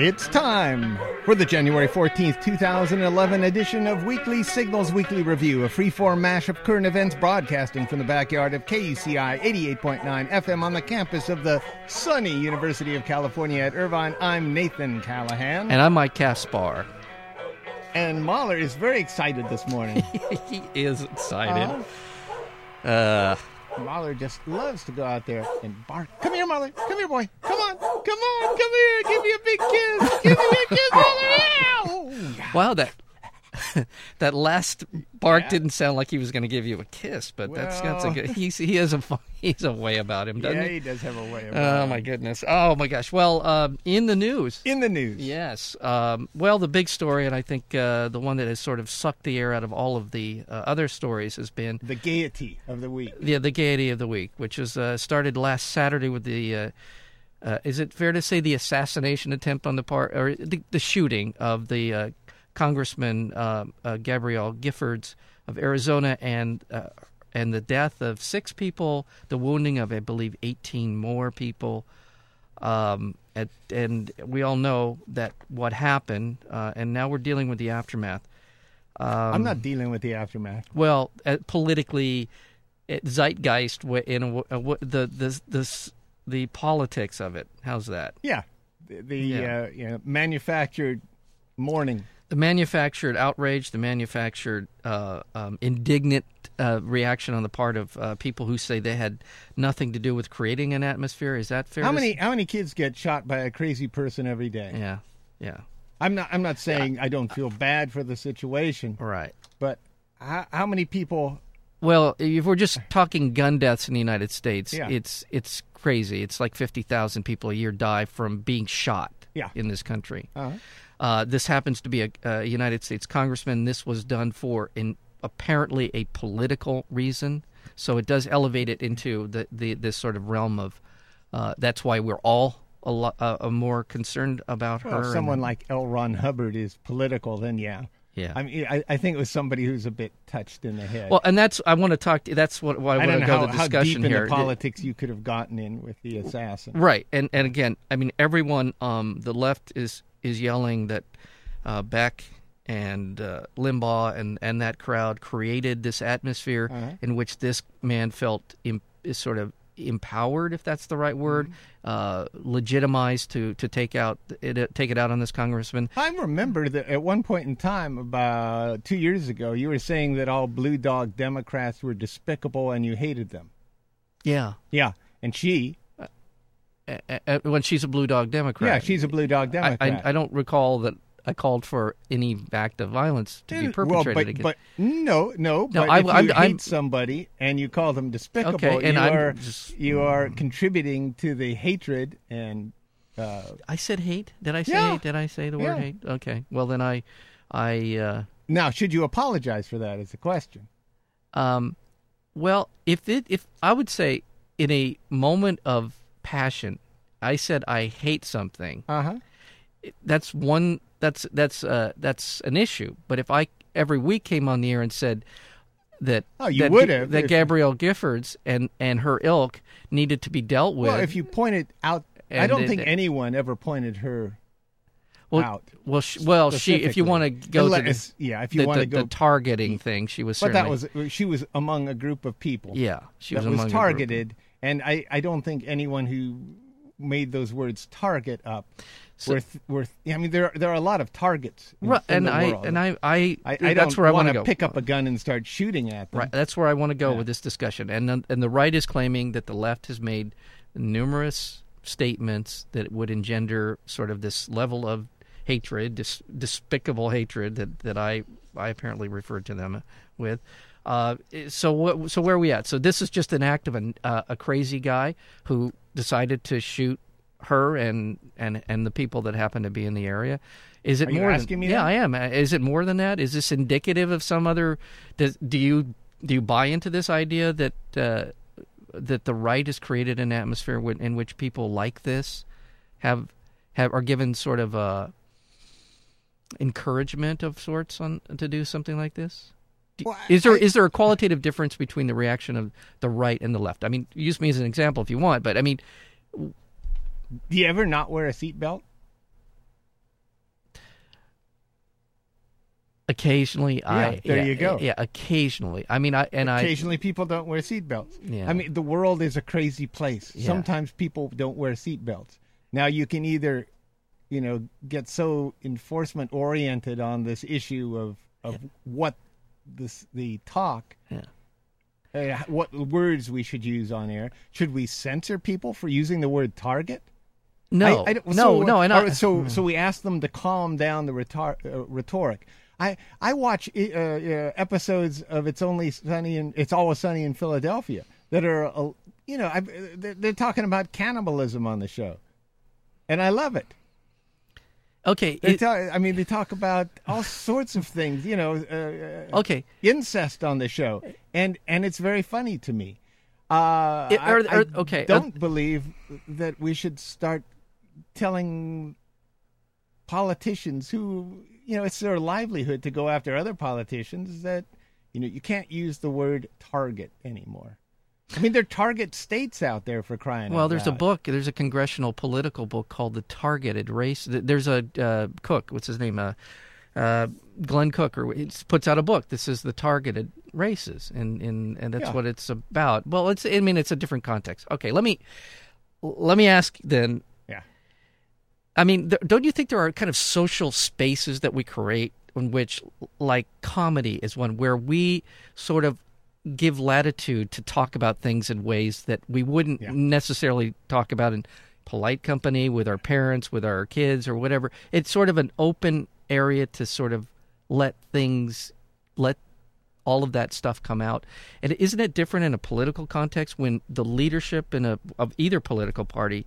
It's time for the January 14th, 2011 edition of Weekly Signals Weekly Review, a freeform mash of current events broadcasting from the backyard of KUCI 88.9 FM on the campus of the sunny University of California at Irvine. I'm Nathan Callahan. And I'm Mike Caspar. And Mahler is very excited this morning. he is excited. Uh, uh Mahler just loves to go out there and bark. Come here, Mahler. Come here, boy. Come on. Come on. Come here. Give me a big kiss. Give me a big kiss, Mahler. Wow, that that last bark yeah. didn't sound like he was going to give you a kiss, but well, that's that's a good. He's he has a he's a way about him, doesn't yeah, he? he does have a way about Oh him. my goodness! Oh my gosh! Well, uh, in the news, in the news, yes. Um, well, the big story, and I think uh, the one that has sort of sucked the air out of all of the uh, other stories has been the gaiety of the week. Yeah, the gaiety of the week, which was uh, started last Saturday with the. Uh, uh, is it fair to say the assassination attempt on the part, or the, the shooting of the Congressman uh, uh, Gabrielle Giffords of Arizona and uh, and the death of six people, the wounding of I believe 18 more people. Um, at, and we all know that what happened, uh, and now we're dealing with the aftermath. Um, I'm not dealing with the aftermath. Well, uh, politically, it, zeitgeist in a, a, the the the the politics of it. How's that? Yeah, the, the yeah. Uh, you know, manufactured mourning the manufactured outrage, the manufactured uh, um, indignant uh, reaction on the part of uh, people who say they had nothing to do with creating an atmosphere. Is that fair? How many how many kids get shot by a crazy person every day? Yeah, yeah. I'm not I'm not saying yeah. I don't feel bad for the situation, right? But how, how many people? Well, if we're just talking gun deaths in the United States, yeah. it's it's crazy. It's like fifty thousand people a year die from being shot. Yeah. in this country. Uh-huh. Uh, this happens to be a, a, United States congressman. This was done for in apparently a political reason, so it does elevate it into the, the this sort of realm of. Uh, that's why we're all a lot uh, more concerned about well, her. If someone and, like L. Ron Hubbard is political, then yeah. Yeah, I mean, I, I, think it was somebody who's a bit touched in the head. Well, and that's I want to talk. To, that's what, what I, I want to go how, the discussion how deep here. Politics you could have gotten in with the assassin, right? And and again, I mean, everyone, um, the left is is yelling that uh, Beck and uh, Limbaugh and, and that crowd created this atmosphere uh-huh. in which this man felt is sort of empowered, if that's the right word, mm-hmm. uh, legitimized to, to take out it, uh, take it out on this congressman. I remember that at one point in time, about two years ago, you were saying that all blue dog Democrats were despicable and you hated them. Yeah, yeah, and she when she's a blue dog Democrat. Yeah, she's a blue dog Democrat. I, I, I don't recall that I called for any act of violence to be perpetrated well, but, against. But no, no. no but I, if you I'm, hate I'm, somebody and you call them despicable, okay, and you I'm are just, you are contributing to the hatred and. Uh, I said hate. Did I say yeah. hate? Did I say the word yeah. hate? Okay. Well, then I, I. Uh, now, should you apologize for that? Is the question. Um, well, if it if I would say in a moment of passion I said I hate something, uh-huh. that's one that's that's uh, that's an issue. But if I every week came on the air and said that oh, you that, would have that Gabrielle Giffords and and her ilk needed to be dealt with. Well, if you pointed out, I don't it, think anyone ever pointed her well, out. Well, she, well, she. If you want to go Unless, to the, yeah, if you want to go the targeting thing, she was. But that was she was among a group of people. Yeah, she was, was, was targeted, and I I don't think anyone who made those words target up. So, worth, worth. I mean, there there are a lot of targets, in, right? In and I world. and I I, I, I that's where I want to go. Pick up a gun and start shooting at them. Right. That's where I want to go yeah. with this discussion. And and the right is claiming that the left has made numerous statements that would engender sort of this level of hatred, dis, despicable hatred that that I I apparently referred to them with. Uh, so what, so where are we at? So this is just an act of an, uh, a crazy guy who decided to shoot her and and and the people that happen to be in the area. Is it Are more? asking than, yeah, that? I am. Is it more than that? Is this indicative of some other? Does, do you do you buy into this idea that uh, that the right has created an atmosphere in which people like this have have are given sort of a encouragement of sorts on to do something like this? Well, is there I, is there a qualitative difference between the reaction of the right and the left? I mean, use me as an example if you want, but I mean, do you ever not wear a seatbelt? Occasionally, yeah, I there yeah, you go. Yeah, occasionally. I mean, I and occasionally I, people don't wear seatbelts. Yeah. I mean, the world is a crazy place. Yeah. Sometimes people don't wear seatbelts. Now you can either, you know, get so enforcement oriented on this issue of of yeah. what this the talk, Yeah. uh, what words we should use on air. Should we censor people for using the word target? no, I- I don't- no, so, no, and I, so so we asked them to calm down the rhetor- uh, rhetoric. I I watch uh, uh, episodes of It's Only Sunny and It's Always Sunny in Philadelphia that are uh, you know I, they're, they're talking about cannibalism on the show, and I love it. Okay, They it- talk, I mean, they talk about all sorts of things, you know, uh, uh, okay. incest on the show, and and it's very funny to me. Uh, It- are- I, okay, uh, don't believe that we should start telling politicians who, you know, it's their livelihood to go after other politicians that, you know, you can't use the word target anymore. I mean, there are target states out there for crying Well, there's a book. There's a congressional political book called "The Targeted Race." There's a uh, Cook. What's his name? Uh, uh, Glenn Cook, or he puts out a book. This is the targeted races, and and, and that's Yeah. what it's about. Well, it's. I mean, it's a different context. Okay, let me let me ask then. Yeah. I mean, th- don't you think there are kind of social spaces that we create in which, like, comedy is one where we sort of give latitude to talk about things in ways that we wouldn't Yeah. necessarily talk about in polite company with our parents, with our kids, or whatever. It's sort of an open area to sort of let things, let all of that stuff come out. And isn't it different in a political context when the leadership in a of either political party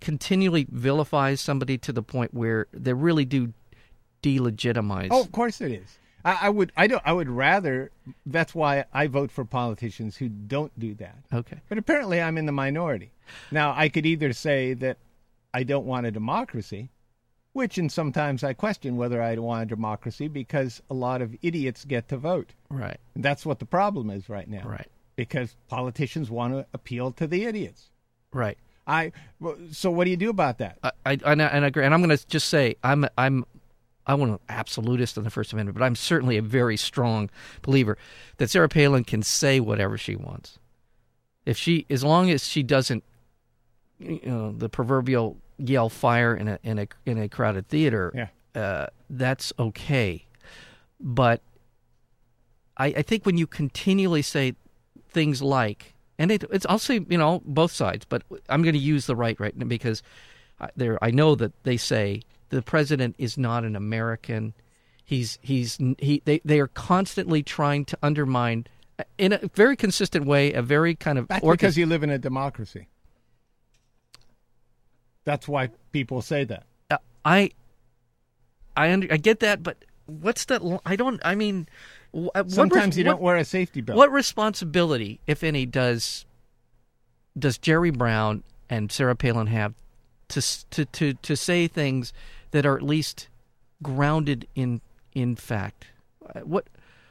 continually vilifies somebody to the point where they really do delegitimize? Oh, of course it is. I, I would. I don't. I would rather. That's why I vote for politicians who don't do that. okay. But apparently, I'm in the minority. Now, I could either say that I don't want a democracy, which, and sometimes I question whether I want a democracy because a lot of idiots get to vote. Right. And that's what the problem is right now. Right. Because politicians want to appeal to the idiots. Right. I. So what do you do about that? I, I and I, and I agree. And I'm going to just say I'm I'm I want an absolutist on the First Amendment, but I'm certainly a very strong believer that Sarah Palin can say whatever she wants. If she, as long as she doesn't, you know, the proverbial yell fire in a in a in a crowded theater, Yeah. uh, that's okay. But I, I think when you continually say things like, and it, it's I'll say you know both sides, but I'm going to use the right right now because I, there I know that they say the president is not an American. He's he's he they they are constantly trying to undermine in a very consistent way, a very kind of That's orchest- because you live in a democracy. That's why people say that. uh, I I under, I get that, but what's that? I don't. I mean, what res- Sometimes you what- don't wear a safety belt. What responsibility, if any, does does Jerry Brown and Sarah Palin have to to to to say things that are at least grounded in in fact? Uh, What?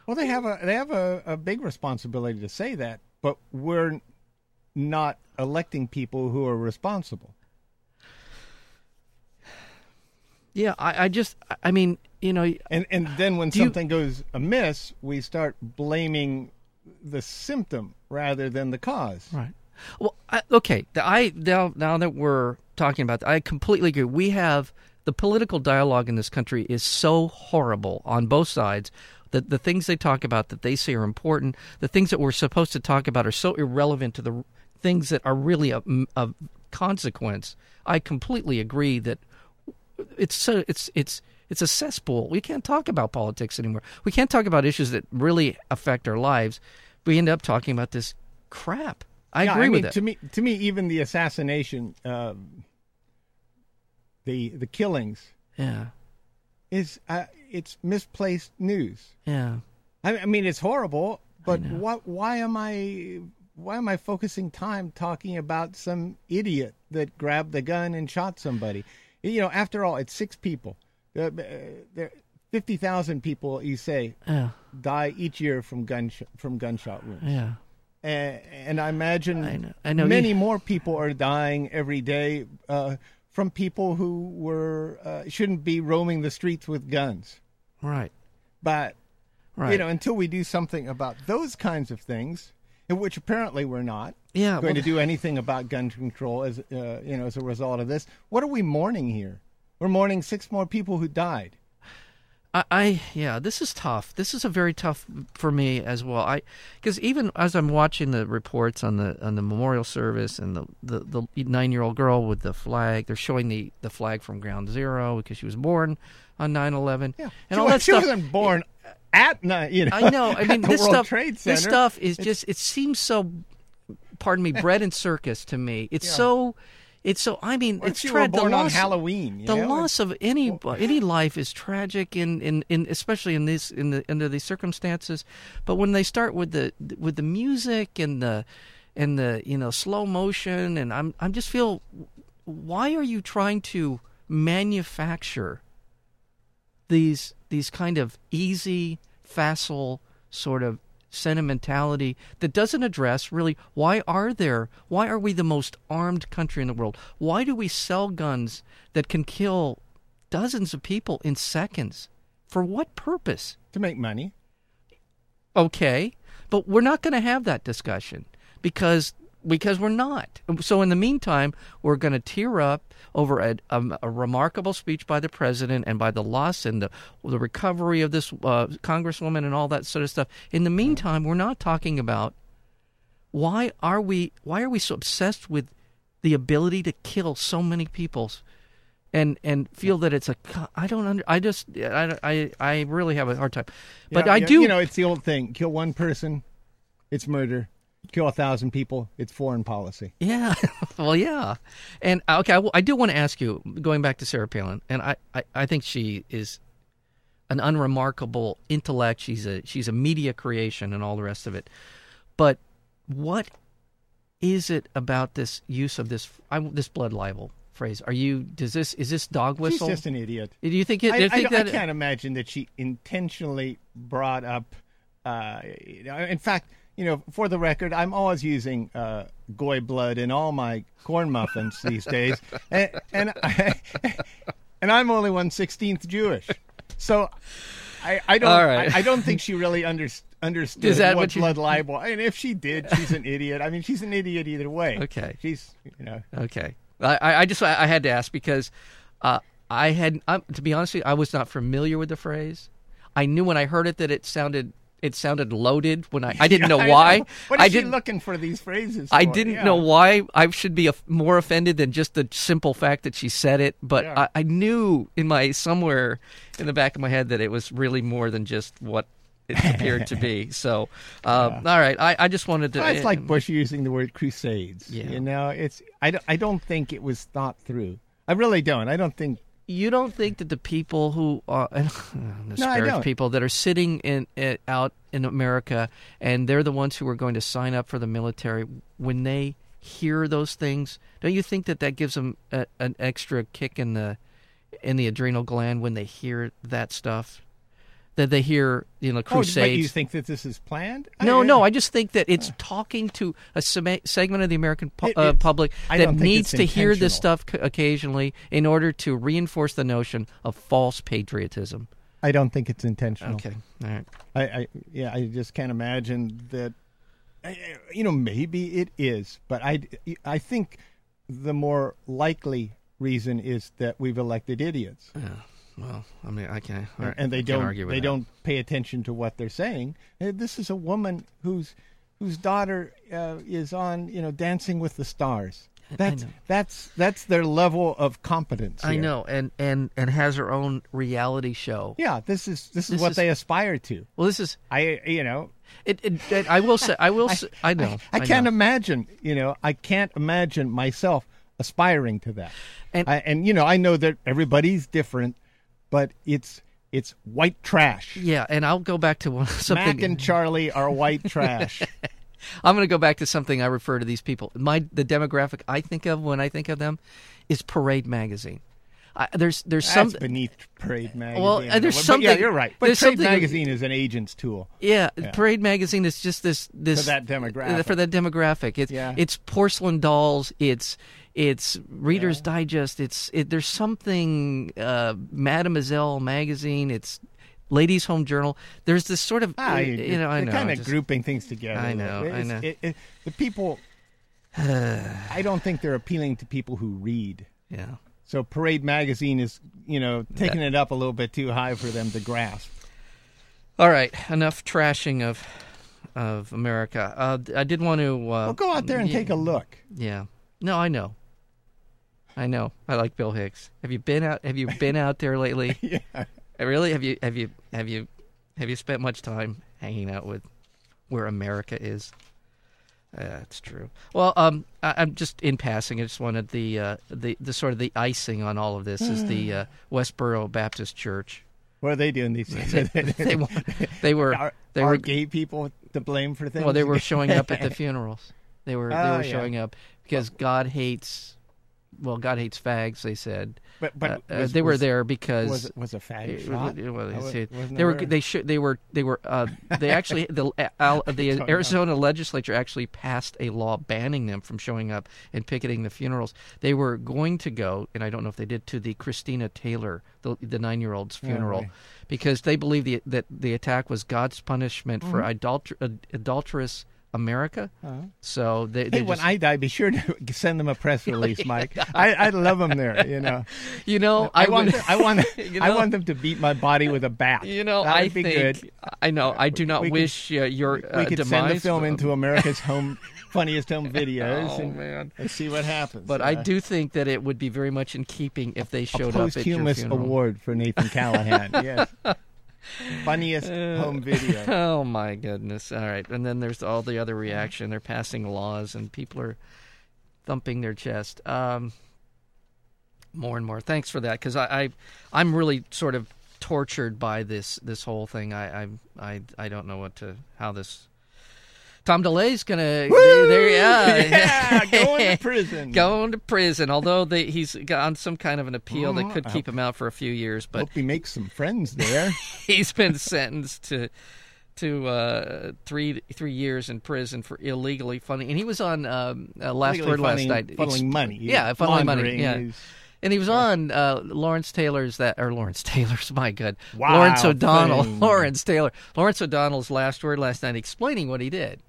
Well, they have a they have a, a big responsibility to say that, but we're not electing people who are responsible. Yeah, I, I just I mean you know And and then when Do you- something goes amiss, we start blaming the symptom rather than the cause. Right. Well, I, okay. the- I now now that we're talking about, that, I completely agree. We have the political dialogue in this country is so horrible on both sides that the things they talk about that they say are important, the things that we're supposed to talk about are so irrelevant to the things that are really of, of consequence. I completely agree that it's so it's it's it's a cesspool. We can't talk about politics anymore. We can't talk about issues that really affect our lives. We end up talking about this crap. I Yeah, agree I with mean, that. To me, to me, even the assassination, um, the the killings, yeah, is uh, it's misplaced news. yeah. I, I mean, it's horrible, but what? Why am I? Why am I focusing time talking about some idiot that grabbed the gun and shot somebody? You know, after all, it's six people. Uh, uh, there, fifty thousand people, you say, Yeah, die each year from gun from gunshot wounds. yeah. and, and I imagine I know- I know many more people are dying every day uh, from people who were uh, shouldn't be roaming the streets with guns. Right. But Right. you know, until we do something about those kinds of things, which apparently we're not yeah. going well, to do anything about gun control as uh, you know as a result of this. What are we mourning here? We're mourning six more people who died. I, I yeah, this is tough. This is a very tough for me as well. I because even as I'm watching the reports on the on the memorial service and the the, the nine year old girl with the flag, they're showing the the flag from Ground Zero because she was born on 9/11 Yeah, and she, all that she stuff. wasn't born at night. You know, I know. I mean, this World stuff. This stuff is just. It seems so. Pardon me, bread and circus to me. It's Yeah. so. It's so. I mean, it's you tra- born the on loss, Halloween. The know? loss of any any life is tragic, in, in, in especially in this in the under these circumstances. But when they start with the with the music and the and the you know slow motion, and I'm I'm just feel, why are you trying to manufacture these these kind of easy, facile sort of sentimentality that doesn't address really why are there why are we the most armed country in the world? Why do we sell guns that can kill dozens of people in seconds? For what purpose? To make money. okay but we're not going to have that discussion because because we're not. So in the meantime we're going to tear up over a, a, a remarkable speech by the president and by the loss and the, the recovery of this uh, congresswoman and all that sort of stuff. In the meantime we're not talking about why are we why are we so obsessed with the ability to kill so many people and and feel that it's a I don't under I just I, I, I really have a hard time. But Yeah, I yeah, do You know, it's the old thing: kill one person, it's murder. Kill a thousand people, it's foreign policy. Yeah, well, yeah, and uh, okay, I do want to ask you, going back to Sarah Palin, and I, I, I think she is an unremarkable intellect. She's a she's a media creation and all the rest of it. But what is it about this use of this I, this blood libel phrase? Are you does this is this dog whistle? She's just an idiot. do you think it? I, you I think don't- I can't imagine that she intentionally brought up. Uh, you know, in fact, you know, for the record, I'm always using uh, goy blood in all my corn muffins these days, and and, I, and I'm only one sixteenth Jewish, so I, I don't right. I, I don't think she really under, understood that what, you- blood libel. And if she did, she's an idiot. I mean, she's an idiot either way. Okay. she's you know. Okay, I, I I just I had to ask because uh, I had um, to be honest with you, I was not familiar with the phrase. I knew when I heard it that it sounded it sounded loaded. When I I didn't know I why. What is I she didn't. looking for these phrases? I didn't Yeah. know why I should be more offended than just the simple fact that she said it, but Yeah. I, I knew in my somewhere in the back of my head that it was really more than just what it appeared to be. So, uh, all right, I, I just wanted to. Well, it's like Bush using the word crusades. Yeah. You know, it's I don't, I don't think it was thought through. I really don't. I don't think You don't think that the people who are disparage don't. people that are sitting in, in out in America and they're the ones who are going to sign up for the military when they hear those things, don't you think that that gives them a, an extra kick in the in the adrenal gland when they hear that stuff? That they hear, you know, Oh, but you think that this is planned? no, no. I just think that it's talking to a segment of the American pu- It- uh, public that needs to hear this stuff c- occasionally in order to reinforce the notion of false patriotism. I don't think it's intentional. Okay, all right. I, I yeah, I just can't imagine that. I- I- You know, maybe it is, but I I think the more likely reason is that we've elected idiots, Yeah. Well, I mean, I can't. and they don't argue with they that. don't pay attention to what they're saying. Uh, This is a woman whose whose daughter uh, is on you know Dancing with the Stars. That's that's that's their level of competence. I know, and and and has her own reality show. Yeah, this is this is This what is- they aspire to. Well, this is I you know it. it, it I will say. I will. say, I know. I, can't know. imagine, you know, I can't imagine myself aspiring to that. And- I, and you know, I know that everybody's different, but it's it's white trash. Yeah, and I'll go back to one, something. Mac and Charlie are white trash. I'm going to go back to something I refer to these people. My the demographic I think of when I think of them is Parade magazine. I, there's there's That's some beneath Parade magazine. Well, uh, there's but, something- yeah, you're right. But Parade magazine is an agent's tool. yeah, Parade magazine is just this this For that demographic. for that demographic. It's Yeah. it's porcelain dolls. It's it's Reader's Digest. It's it, there's something uh, Mademoiselle magazine. It's Ladies' Home Journal. There's this sort of Ah, you, you know I know kind of just- grouping things together. I know, I know. It, it, the people, I don't think they're appealing to people who read. yeah. So Parade Magazine is, you know, taking it up a little bit too high for them to grasp. All right, enough trashing of of America. Uh, I did want to. Uh, Well, go out there and yeah, take a look. Yeah. No, I know. I know. I like Bill Hicks. Have you been out? Have you been out there lately? yeah. Uh, Really? Have you? Have you? Have you? Have you spent much time hanging out with where America is? Uh, That's true. Well, um, I, I'm just in passing. I just wanted the uh, the the sort of the icing on all of this is the uh, Westboro Baptist Church. What are they doing these days? They wa- they were are, they are were gay people to blame for things? well they were showing up at the funerals. They were they Oh, were yeah. showing up because God hates well God hates fags. They said but but Uh, uh, was- they were was- there because Was was a fag It- shot? it- well, I it's- wa- it- they were they should they were they were uh, they actually the Al, the don't know. Arizona legislature actually passed a law banning them from showing up and picketing the funerals. They were going to go, and I don't know if they did, to the Christina Taylor, the the nine year old's funeral, right. because they believe the, that the attack was God's punishment for Mm-hmm. adulter, ad- adulterous America. Uh-huh. So they, they Hey, when I die, be sure to send them a press release, Mike. I, I love them there. You know, you know I, I, want would- them, I want You I want them to beat my body with a bat. You know, that I be think good. I know I do not We could- wish uh, your uh, we could demise. send the film into America's home funniest home videos Oh and, man! and see what happens. But I Uh, do think that it would be very much in keeping if they showed up at your posthumous funeral. award for Nathan Callahan. yes, funniest Uh, home video. Oh my goodness! All right, and then there's all the other reaction. They're passing laws, and people are thumping their chest. Um, more and more. Thanks for that, because I, I, I'm really sort of tortured by this this whole thing. I, I, I, I don't know what to how this. Tom DeLay's gonna Woo! there, yeah, yeah, going to prison. going to prison. Although they, he's got on some kind of an appeal that Mhm, could keep him out for a few years, but Hope he makes some friends there. he's been sentenced to to uh, three three years in prison for illegally funding. And he was on um, uh, last word last night. funneling money. Yeah, funneling money. Yeah. is- And he was on uh, Lawrence Taylor's that or Lawrence Taylor's my God Wow, Lawrence O'Donnell thing. Lawrence Taylor Lawrence O'Donnell's last word last night explaining what he did.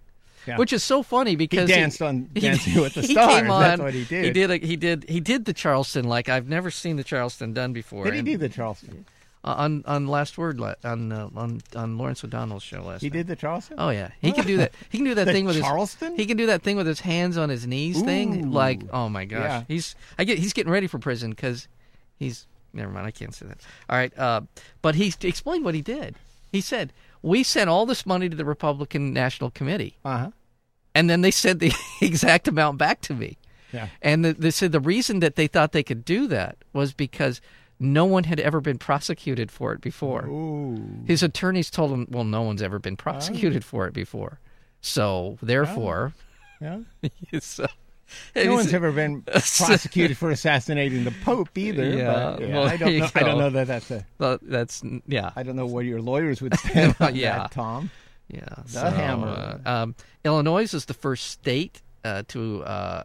Yeah. Which is so funny because He danced on he- with the he Stars. came on, That's what he did. He did. A, he did. He did the Charleston like I've never seen the Charleston done before. Did he And- do the Charleston? uh, on on last word on uh, on on Lawrence O'Donnell's show last He night. did the Charleston. Oh yeah, he can do that. He can do that thing with Charleston? his. He can do that thing with his hands on his knees. Thing like oh my gosh, Yeah. he's I get he's getting ready for prison because he's never mind. I can't say that. All right, uh, but he explained what he did. He said we sent all this money to the Republican National Committee, Uh huh. and then they sent the exact amount back to me. Yeah. And the, they said the reason that they thought they could do that was because no one had ever been prosecuted for it before. Ooh. His attorneys told him, "Well, no one's ever been prosecuted for it before, so therefore, Yeah. so, No one's ever been prosecuted for assassinating the Pope either. Yeah, but, yeah, well, I don't know. I don't know that that's a. Well, that's yeah, I don't know where your lawyers would stand on Yeah. that, Tom. yeah. The so, hammer. uh, um, Illinois is the first state uh, to uh,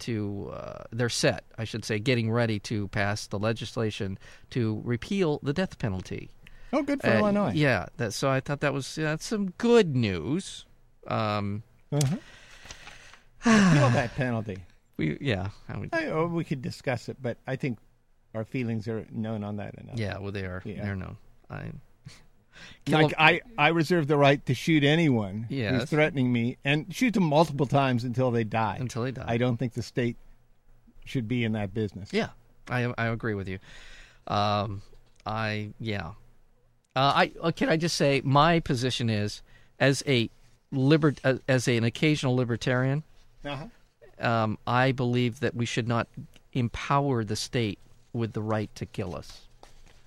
to uh, they're set, I should say, getting ready to pass the legislation to repeal the death penalty. Oh, good for Uh, Illinois. Yeah, that, so I thought that was that's some good news. Um, Uh-huh. Appeal that penalty. we yeah, I would, I, oh, we could discuss it, but I think our feelings are known on that enough. yeah. Well, they are. Yeah. They're no. I. Like a- I, I reserve the right to shoot anyone Yes. who's threatening me and shoot them multiple times until they die. until they die. I don't think the state should be in that business. Yeah, I I agree with you. Um, I yeah. Uh, I uh, can I just say my position is as a libert uh, as an occasional libertarian. Uh-huh. Um, I believe that we should not empower the state with the right to kill us.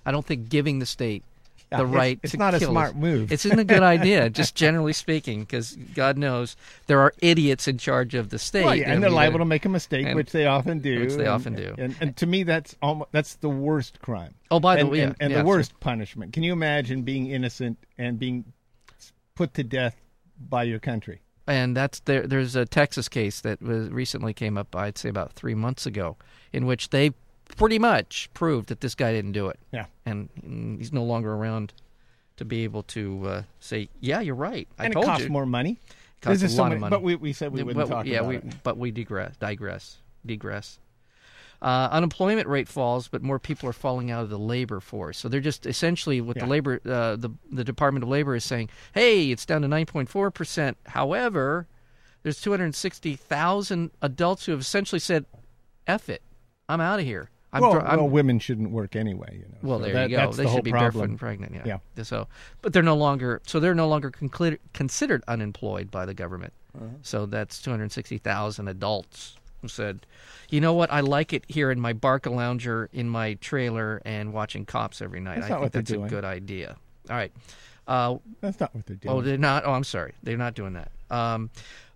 I don't think giving the state the it's- right it's to not a kill smart us, move. It's isn't a good idea, just generally speaking, because God knows there are idiots in charge of the state. Well, yeah, and they're liable gotta- make a mistake, and- which they often do. which they and- often do. And, and to me, that's almost that's the worst crime. Oh, by the and, way, and, yeah, and the worst punishment. Can you imagine being innocent and being put to death by your country? And that's there. There's a Texas case that was recently came up. I'd say about three months ago, in which they pretty much proved that this guy didn't do it, Yeah. and he's no longer around to be able to uh, say, "Yeah, you're right. I and told it costs you." more money. It costs a so lot many- of money. But we, we said we wouldn't but, talk yeah, about we, it. but we digress, digress, digress. Uh, unemployment rate falls, but more people are falling out of the labor force. So they're just essentially what Yeah. the labor, uh, the the Department of Labor is saying. Hey, it's down to nine point four percent. However, there's two hundred sixty thousand adults who have essentially said, "F it, I'm out of here." I'm, well, dr- well, women shouldn't work anyway. You know. well, so there that- you go. That's They the whole should be barefoot problem. and pregnant. Yeah. Yeah. So, but they're no longer. So they're no longer considered unemployed by the government. Uh-huh. So that's two hundred sixty thousand adults who said, "You know what? I like it here in my Barca lounger in my trailer and watching cops every night. That's I think that's a good idea." All right. Uh, That's not what they're doing. Oh, they're not. Oh, I'm sorry. They're not doing that. Um,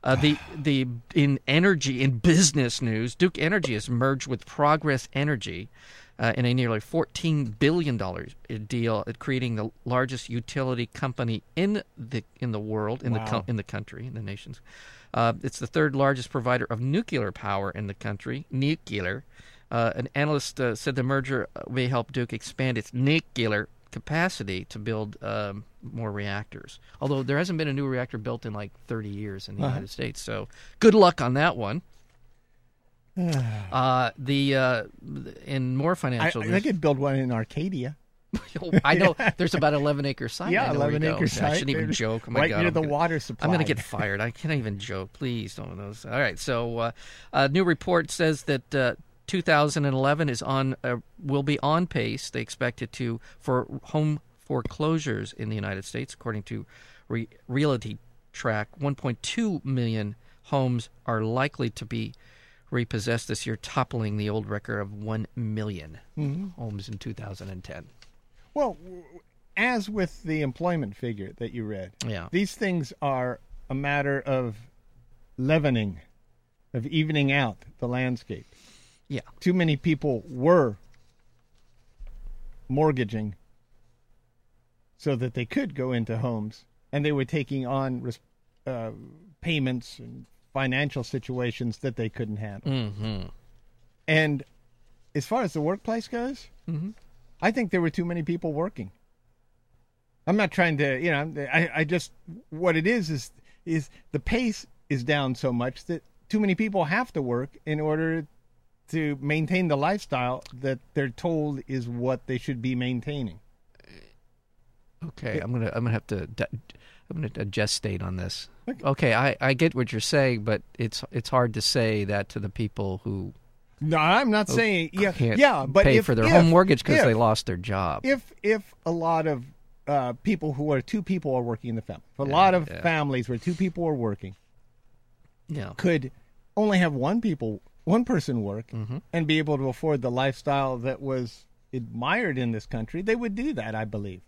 uh, the the in energy in business news, Duke Energy has merged with Progress Energy uh, in a nearly 14 billion dollars deal creating the largest utility company in the in the world in the Wow. co- in the country in the nations. Uh, it's the third largest provider of nuclear power in the country. Nuclear. Uh, an analyst uh, said the merger may help Duke expand its nuclear capacity to build um, more reactors. Although there hasn't been a new reactor built in like 30 years in the Uh-huh. United States, so good luck on that one. uh, the uh, in more I, financial they could build one in Arcadia. I know there's about 11 acre site. yeah, I know 11 go. acre I site. shouldn't even joke. Oh my right God, near I'm the gonna- water supply. I'm going to get fired. I can't even joke. Please don't those. All right. So, uh, a new report says that uh, 2011 is on uh, will be on pace. They expect it to for home foreclosures in the United States, according to Re- Realty Track. 1.2 million homes are likely to be repossessed this year, toppling the old record of 1 million Mm-hmm. homes in 2010. Well, as with the employment figure that you read, Yeah. these things are a matter of leavening, of evening out the landscape. Yeah. Too many people were mortgaging so that they could go into homes, and they were taking on res- uh, payments and financial situations that they couldn't handle. Mm-hmm. And as far as the workplace goes, Mhm. I think there were too many people working. I'm not trying to, you know, I, I just what it is is is the pace is down so much that too many people have to work in order to maintain the lifestyle that they're told is what they should be maintaining. Okay, I'm gonna I'm gonna have to I'm gonna gestate on this. Okay. Okay, I, I get what you're saying, but it's it's hard to say that to the people who No, I'm not saying yeah, can't yeah, but pay if, for their if- home mortgage because they lost their job. if if a lot of uh, people who are two people are working in the family, if a lot of yeah. families where two people are working yeah, could only have one people one person work Mm-hmm. and be able to afford the lifestyle that was admired in this country, they would do that, I believe.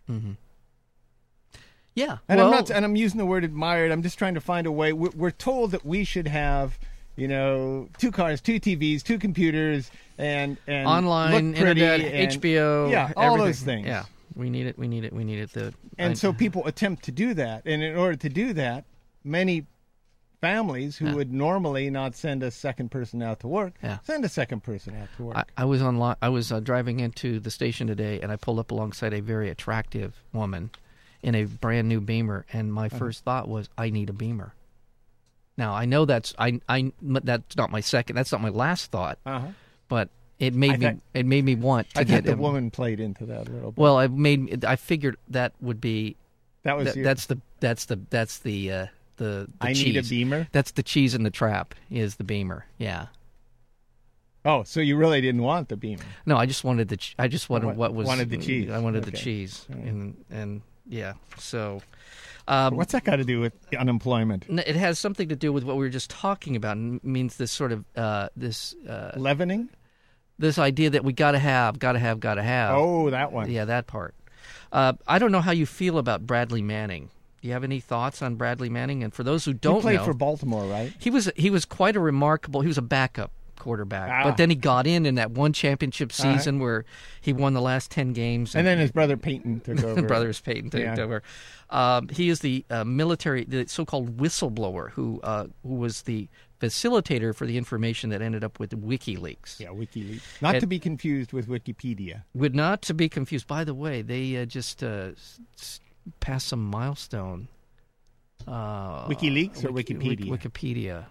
yeah. And well, I'm not and I'm using the word admired. I'm just trying to find a way. We're, we're told that we should have. You know, two cars, two TVs, two computers, and and online, internet, and- HBO, yeah, all everything. those things. Yeah, we need it. We need it. We need it. The And I- so people attempt to do that. And in order to do that, many families who Yeah. would normally not send a second person out to work Yeah. send a second person out to work. I, I was on. I was uh, driving into the station today, and I pulled up alongside a very attractive woman in a brand new Beamer, and my Uh-huh. first thought was, "I need a Beamer." Now I know that's I I that's not my second. That's not my last thought, uh-huh. but it made I me it made me want to I get the a- woman played into that a little bit. Well, I made I figured that would be that was that, your, that's the that's the that's the uh, the, the I cheese. need a beamer. That's the cheese in the trap. Is the Beamer? Yeah. Oh, so you really didn't want the beamer. No, I just wanted the. Ch- I just wanted Wa- what was wanted the cheese. I wanted the cheese, and and yeah. So, um, What's that got to do with unemployment? it has something to do with what we were just talking about. and means this sort of uh, this uh, Leavening? this idea that we got to have, got to have, got to have. Oh, that one. yeah, that part. Uh, I don't know how you feel about Bradley Manning. Do you have any thoughts on Bradley Manning? And for those who don't know. he played know, for Baltimore, right? he was he was quite a remarkable. He was a backup quarterback, Ah. but then he got in in that one championship Uh-huh. season where he won the last ten games, And then his brother Peyton took over. brothers Peyton took Yeah. over. Um, he is the uh, military, the so-called whistleblower who uh, who was the facilitator for the information that ended up with WikiLeaks. Yeah, WikiLeaks. Not And- to be confused with Wikipedia. Would not to be confused. By the way, they uh, just uh, s- passed some milestone. Uh, WikiLeaks or Wiki- Wikipedia? Wikipedia.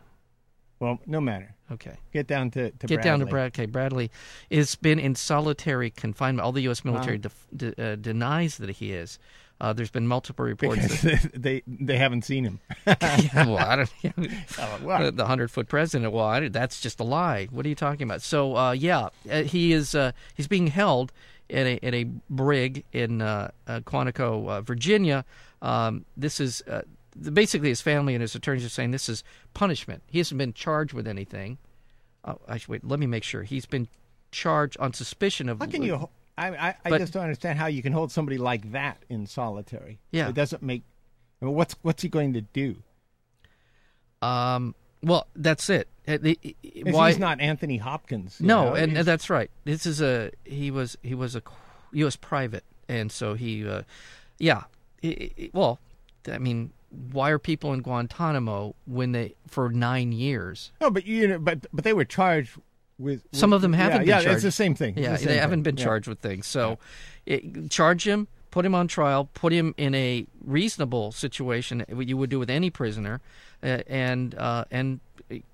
Well, no matter. Okay. Get down to, to Get down to Bradley. Brad. Okay, Bradley has been in solitary confinement. All the U.S. military Wow. def- de- uh, denies that he is. Uh, there's been multiple reports. because that, they they haven't seen him. yeah, well, I don't. Oh, what? the hundred foot president. Well, I, that's just a lie. What are you talking about? So, uh, yeah, uh, he is. Uh, he's being held in a at a brig in uh, uh, Quantico, uh, Virginia. Um, this is uh, basically his family and his attorneys are saying this is punishment. He hasn't been charged with anything. Oh, actually, wait. Let me make sure. He's been charged on suspicion of. How can you? I I, I But- just don't understand how you can hold somebody like that in solitary. Yeah. it doesn't make. I mean, what's what's he going to do? Um. Well, that's it. Uh, Why? he's not Anthony Hopkins. No, know, and, that's right. This is a he was he was a U.S. private, and so he, uh, yeah. I- I- well, I mean, why are people in Guantanamo when they for nine years? no, but you know, but but they were charged with. Some of them haven't yeah, been yeah, charged. it's the same thing. Yeah, the same they haven't thing. been Yeah. charged with things. So, it, charge him, put him on trial, put him in a reasonable situation what you would do with any prisoner, uh, and uh, and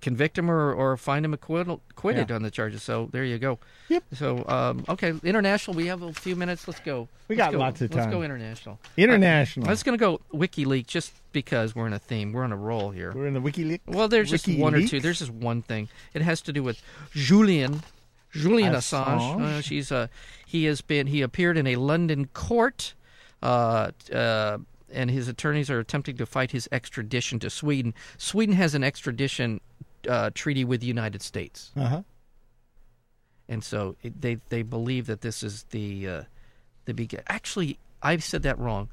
convict him or, or find him acquittal, acquitted Yeah. on the charges. So there you go. Yep. So um, okay, international. We have a few minutes. Let's go. We Let's got go. lots of time. Let's go international. International. Let's gonna go WikiLeaks just because we're in a theme. We're on a roll here. We're in the WikiLeaks. Well, there's just one or two. There's just one thing. It has to do with Julian, Julian Assange. Assange? Uh, she's uh, he has been he appeared in a London court, uh, uh, and his attorneys are attempting to fight his extradition to Sweden. Sweden has an extradition uh, treaty with the United States, Uh-huh. and so it, they they believe that this is the uh, the begin. Actually, I've said that wrong.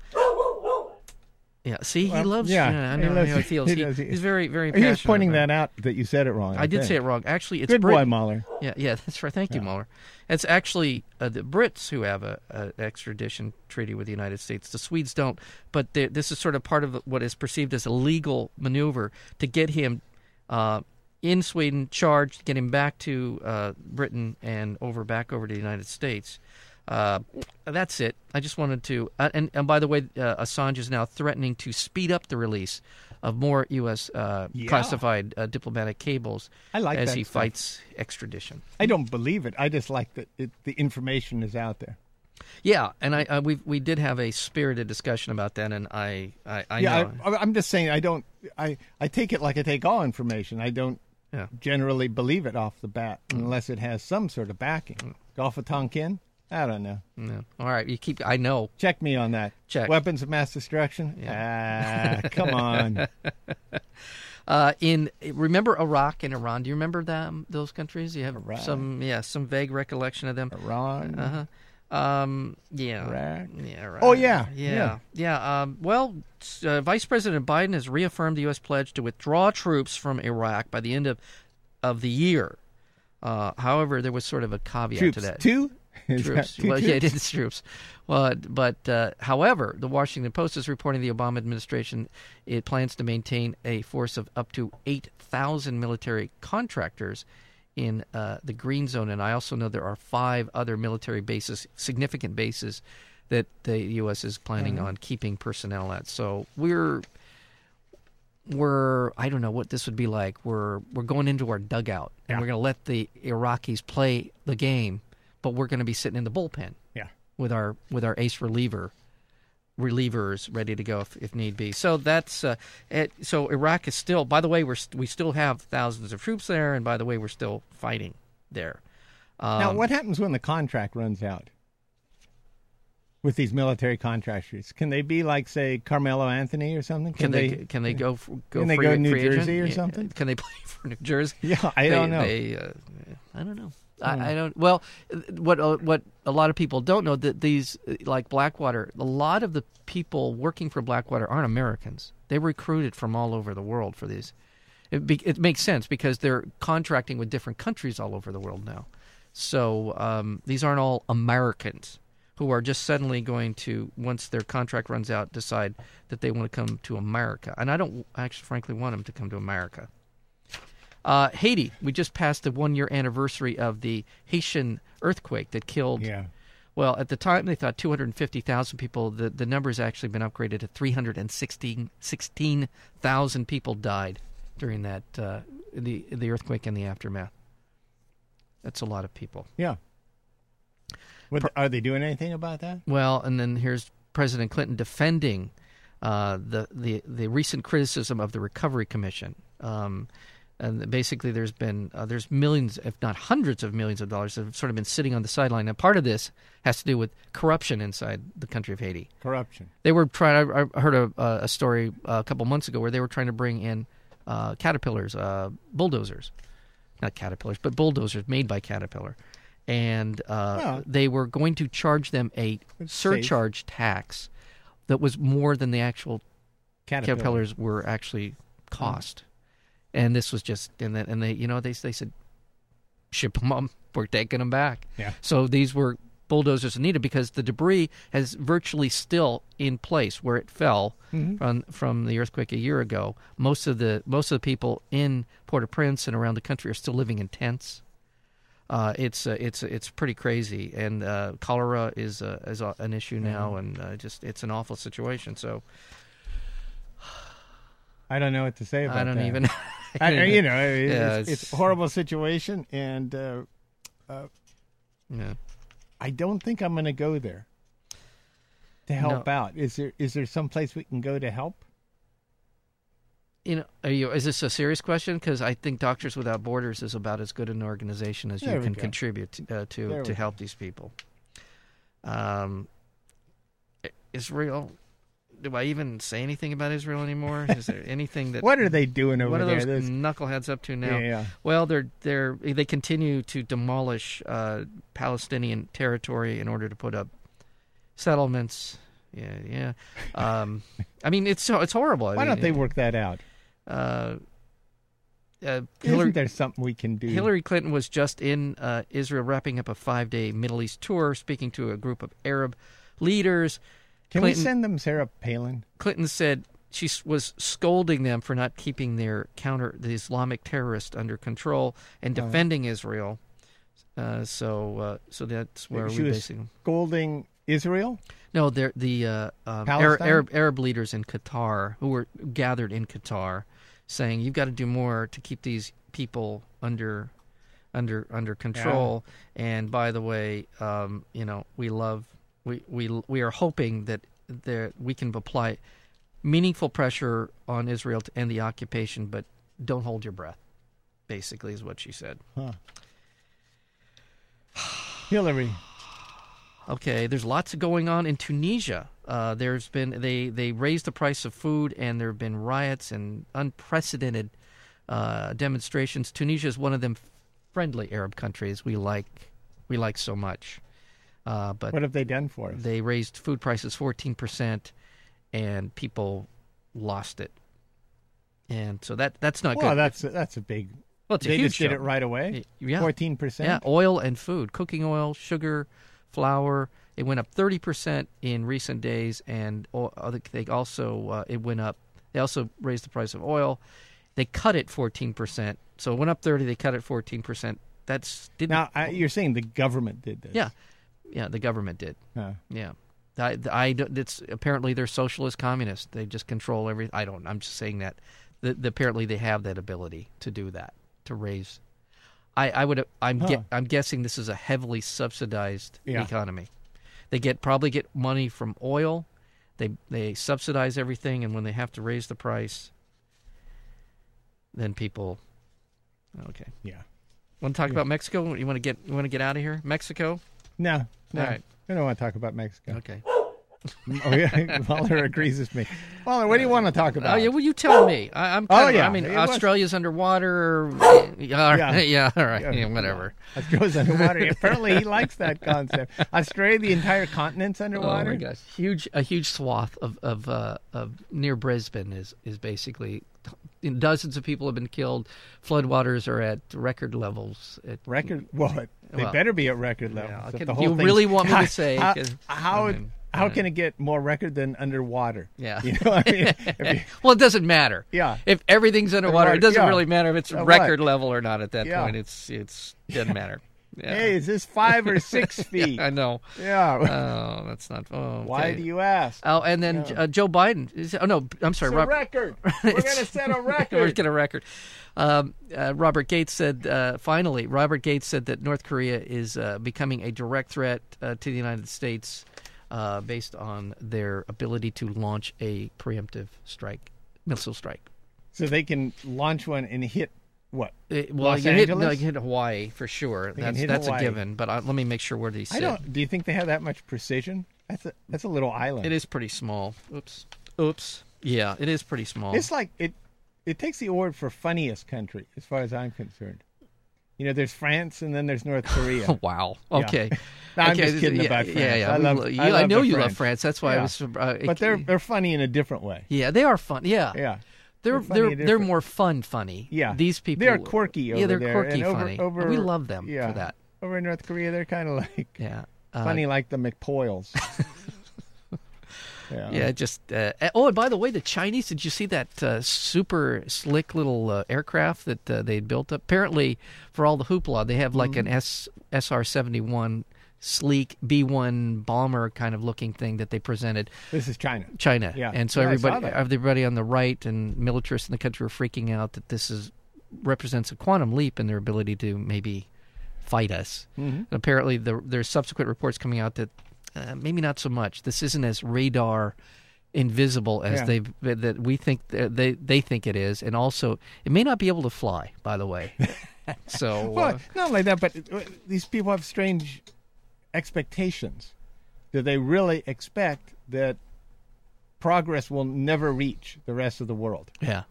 Yeah, see, he Well, loves. yeah, Yeah, I he know loves- how he feels. he He- does, he- he's very, very. He was pointing that out that you said it wrong. I did think. say it wrong. Actually, it's Good Brit- boy, Mahler. Yeah, yeah, that's right. Thank you, Mahler. It's actually uh, the Brits who have a, a extradition treaty with the United States. The Swedes don't. But this is sort of part of what is perceived as a legal maneuver to get him uh, in Sweden, charged, get him back to uh, Britain, and over back over to the United States. Uh, that's it. I just wanted to. Uh, and, and by the way, uh, Assange is now threatening to speed up the release of more U.S. Uh, Yeah. classified uh, diplomatic cables I like as he stuff. fights extradition. I don't believe it. I just like that it, the information is out there. Yeah, and I, we we did have a spirited discussion about that, and I I, I yeah, know. I, I'm just saying. I don't. I I take it like I take all information. I don't Yeah. generally believe it off the bat unless it has some sort of backing. Mm. Gulf of Tonkin. I don't know. Yeah. All right, you keep. I know. Check me on that. Check. Weapons of mass destruction. Ah, come on. Uh, in remember Iraq and Iran? Do you remember them? Those countries? You have Iraq. some yeah some vague recollection of them. Iran. Uh huh. Um. Yeah. Iraq. Yeah. Iraq. Oh, yeah, Yeah. yeah. Yeah. Um. Well, uh, Vice President Biden has reaffirmed the U.S. pledge to withdraw troops from Iraq by the end of of the year. Uh, however, there was sort of a caveat Troops. to that. Two. Troops. well, yeah, it troops? is troops. Well, but uh, however, the Washington Post is reporting the Obama administration it plans to maintain a force of up to eight thousand military contractors in uh, the Green Zone, and I also know there are five other military bases, significant bases, that the U.S. is planning Mm-hmm. on keeping personnel at. So we're we're I don't know what this would be like. We're we're going into our dugout and Yeah. we're going to let the Iraqis play the game, but we're going to be sitting in the bullpen Yeah. with our with our ace reliever relievers ready to go if, if need be. So that's uh, it, so Iraq is still. By the way, we're we still have thousands of troops there, and by the way, we're still fighting there. Um, Now, what happens when the contract runs out with these military contractors? Can they be like, say, Carmelo Anthony or something? can they, can they go f- go Can they free, go New free agent? Jersey or something? Can they play for New Jersey? Yeah, I They- don't know. They, uh, I don't know. I, I don't. Well, what uh, what a lot of people don't know that these uh, like Blackwater, a lot of the people working for Blackwater aren't Americans. They were recruited from all over the world for these. It, be, it makes sense because they're contracting with different countries all over the world now. So um, these aren't all Americans who are just suddenly going to, once their contract runs out, decide that they want to come to America. And I don't actually, frankly, want them to come to America. Uh, Haiti, we just passed the one year anniversary of the Haitian earthquake that killed yeah. Well, at the time they thought 250,000 people. The the number has actually been upgraded to 316,000 people died during that uh, the the earthquake and the aftermath. That's a lot of people. Yeah. What, are they doing anything about that? Well, and then here's President Clinton defending uh, the the the recent criticism of the Recovery Commission. Um, and basically, there's been uh, there's millions, if not hundreds of millions of dollars that have sort of been sitting on the sideline. And part of this has to do with corruption inside the country of Haiti. Corruption. They were trying. I, I heard a, a story a couple months ago where they were trying to bring in uh, caterpillars, uh, bulldozers, not caterpillars, but bulldozers made by Caterpillar, and uh, Well- they were going to charge them a It's surcharge tax that was more than the actual Caterpillar. caterpillars were actually cost. And this was just and then and they you know they they said ship them up. We're taking them back. Yeah. So these were bulldozers needed because the debris has virtually still in place where it fell Mhm. from from the earthquake a year ago. Most of the most of the people in Port-au-Prince and around the country are still living in tents. Uh, it's uh, it's it's pretty crazy, and uh, cholera is uh, is an issue now, and uh, just it's an awful situation. So I don't know what to say about I don't that. even. I, you know, it's, Yeah, it's, it's- it's a horrible situation, and uh, yeah. I don't think I'm going to go there to help No. out. Is there is there some place we can go to help? You know, are you? Is this a serious question? Because I think Doctors Without Borders is about as good an organization as There you can go. contribute to, uh, to to help these people. Um, Israel. Do I even say anything about Israel anymore? Is there anything that? What are they doing over there? what are those Those- knuckleheads up to now? yeah, yeah. Well, they're they're they continue to demolish uh, Palestinian territory in order to put up settlements. Yeah, yeah. Um, I mean, it's so it's horrible. I Why mean, don't they work that out? Uh, uh, Hillary, Isn't there something we can do? Hillary Clinton was just in uh, Israel wrapping up a five day Middle East tour, speaking to a group of Arab leaders. Can Clinton- we send them Sarah Palin? Clinton said she was scolding them for not keeping their counter the Islamic terrorist under control and Oh. defending Israel. Uh, so uh, so that's where She we was- basically Scolding Israel? no they're the uh, um, Arab, Arab Arab leaders in Qatar who were gathered in Qatar, saying you've got to do more to keep these people under under under control. And by the way, um, you know we love we we we are hoping that there we can apply meaningful pressure on Israel to end the occupation, but don't hold your breath. Basically, is what she said. Huh. Hillary. Okay, there's lots going on in Tunisia. Uh, there's been they they raised the price of food, and there have been riots and unprecedented uh, demonstrations. Tunisia is one of them friendly Arab countries we like we like so much. Uh, but What have they done for us? they raised food prices 14%, and people lost it. And so that that's not well, good. that's a, that's a big. well, it's a They huge just did it right away. Yeah. Fourteen percent. Yeah, oil and food, cooking oil, sugar, flour. It went up thirty percent in recent days, and other- they also uh, it went up. They also raised the price of oil. They cut it fourteen percent, so it went up thirty. They cut it fourteen percent. That's didn't. Now I, you're saying the government did this? yeah, yeah. The government did. Huh. Yeah. I, I, it's apparently they're socialist communists. They just control every. I don't. I'm just saying that. The, the, apparently they have that ability to do that to raise. I, I would. I'm. Huh. Ge- I'm guessing this is a heavily subsidized Yeah. economy. They get probably get money from oil. They they subsidize everything, and when they have to raise the price, then people. Okay. Yeah. Want to talk Yeah. about Mexico? You want to get you want to get out of here? Mexico. No. No. All right. I don't want to talk about Mexico. Okay. oh yeah. Waller agrees with me. Waller, what do you want to talk about? Oh yeah, well you tell me. I, I'm. Oh, of, yeah. I mean, It was- Australia's underwater. yeah, Yeah. yeah. all right, Yeah. yeah, whatever. Australia's underwater. Apparently, he likes that concept. Australia, the entire continent's underwater. Oh my gosh, huge a huge swath of of uh, of near Brisbane is is basically dozens of people have been killed. Floodwaters are at record levels. At, Record. Well, they Well, better be at record levels. yeah, can- the whole you really want me to say, how? How, I mean, how can it get more record than underwater? Yeah. You know, what I mean, you- well, it doesn't matter. Yeah. If everything's underwater, it doesn't yeah. really matter if it's Uh, what? record level or not. At that Yeah. point, it's it's doesn't matter. Yeah. Hey, is this five or six feet? I know. yeah. Oh, that's not. Oh, okay. Why do you ask? Oh, and then Yeah. uh, Joe Biden. Is, oh no, I'm sorry. It's Rob- record. We're going to set a record. We're record. get a record. Um, uh, Robert Gates said, uh, finally, Robert Gates said that North Korea is uh, becoming a direct threat uh, to the United States uh, based on their ability to launch a preemptive strike, missile strike. So they can launch one and hit what? It, well, Los you hit, like, hit Hawaii for sure. That's that's Hawaii. a given. But uh, let me make sure where they I don't. Do you think they have that much precision? That's a that's a little island. It is pretty small. Oops. Oops. Yeah, it is pretty small. It's like it. It takes the award for funniest country, as far as I'm concerned. You know, there's France and then there's North Korea. wow. Yeah. Okay. No, I'm okay. just kidding yeah, about France. Yeah, yeah. I love- lo- I you- I, know you love France. That's why I was. Uh, but they're they're funny in a different way. yeah, they are fun. Yeah, Yeah, they're they're they're they're more fun, funny. Yeah. these people. they're quirky. Yeah, over they're there. quirky, over, funny. Over, we love them yeah, for that. Over in North Korea, they're kind of like Yeah. Uh, funny, like the McPoyles. yeah. Yeah, just uh, oh, and by the way, the Chinese. Did you see that uh, super slick little uh, aircraft that uh, they built? Apparently, for all the hoopla, they have like Mm-hmm. an S SR seventy one sleek B one bomber kind of looking thing that they presented. This is China. China. Yeah. And so Yeah, everybody, everybody on the right and militarists in the country are freaking out that this is represents a quantum leap in their ability to maybe fight us. Mm-hmm. And apparently, the, there's subsequent reports coming out that uh, maybe not so much. This isn't as radar invisible as Yeah. they that we think they they think it is, and also it may not be able to fly. By the way, so Well, uh, not only that, but uh, these people have strange expectations. Do they really expect that progress will never reach the rest of the world? yeah,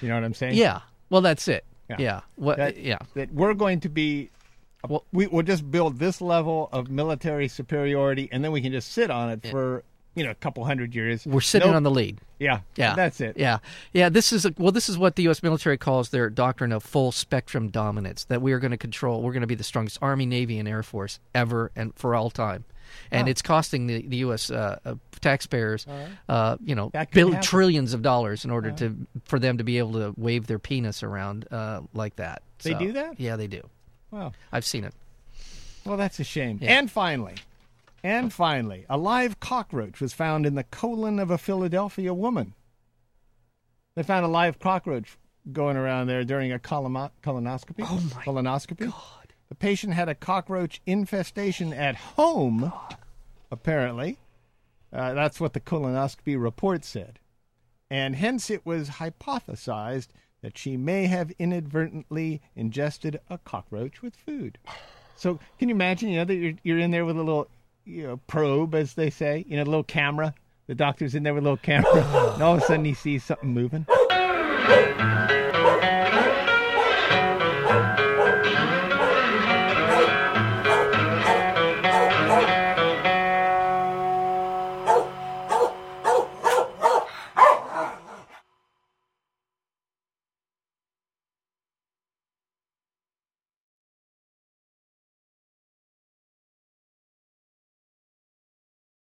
You know what I'm saying? yeah. Well, that's it. Yeah. Yeah. What? That- yeah. That we're going to be. Well- we, we'll just build this level of military superiority, and then we can just sit on it for you know a couple hundred years. We're sitting Nope. on the lead. Yeah, Yeah, that's it. Yeah, yeah. This is a, well. This is what the U.S. military calls their doctrine of full spectrum dominance. That we are going to control. We're going to be the strongest Army, Navy, and Air Force ever and for all time. And Oh. it's costing the, the U.S. Uh, uh, taxpayers, uh, you know, bill, trillions of dollars in order to for them to be able to wave their penis around uh, like that. They So, do that? Yeah, they do. Wow. I've seen it. Well, that's a shame. Yeah. And finally, and finally, a live cockroach was found in the colon of a Philadelphia woman. They found a live cockroach going around there during a colon- colonoscopy. Oh, my colonoscopy. God. The patient had a cockroach infestation at home. Apparently, uh, that's what the colonoscopy report said, and hence it was hypothesized that she may have inadvertently ingested a cockroach with food. So can you imagine, you know, that you're you're in there with a little you know, probe, as they say, you know, a little camera. The doctor's in there with a little camera, and all of a sudden he sees something moving.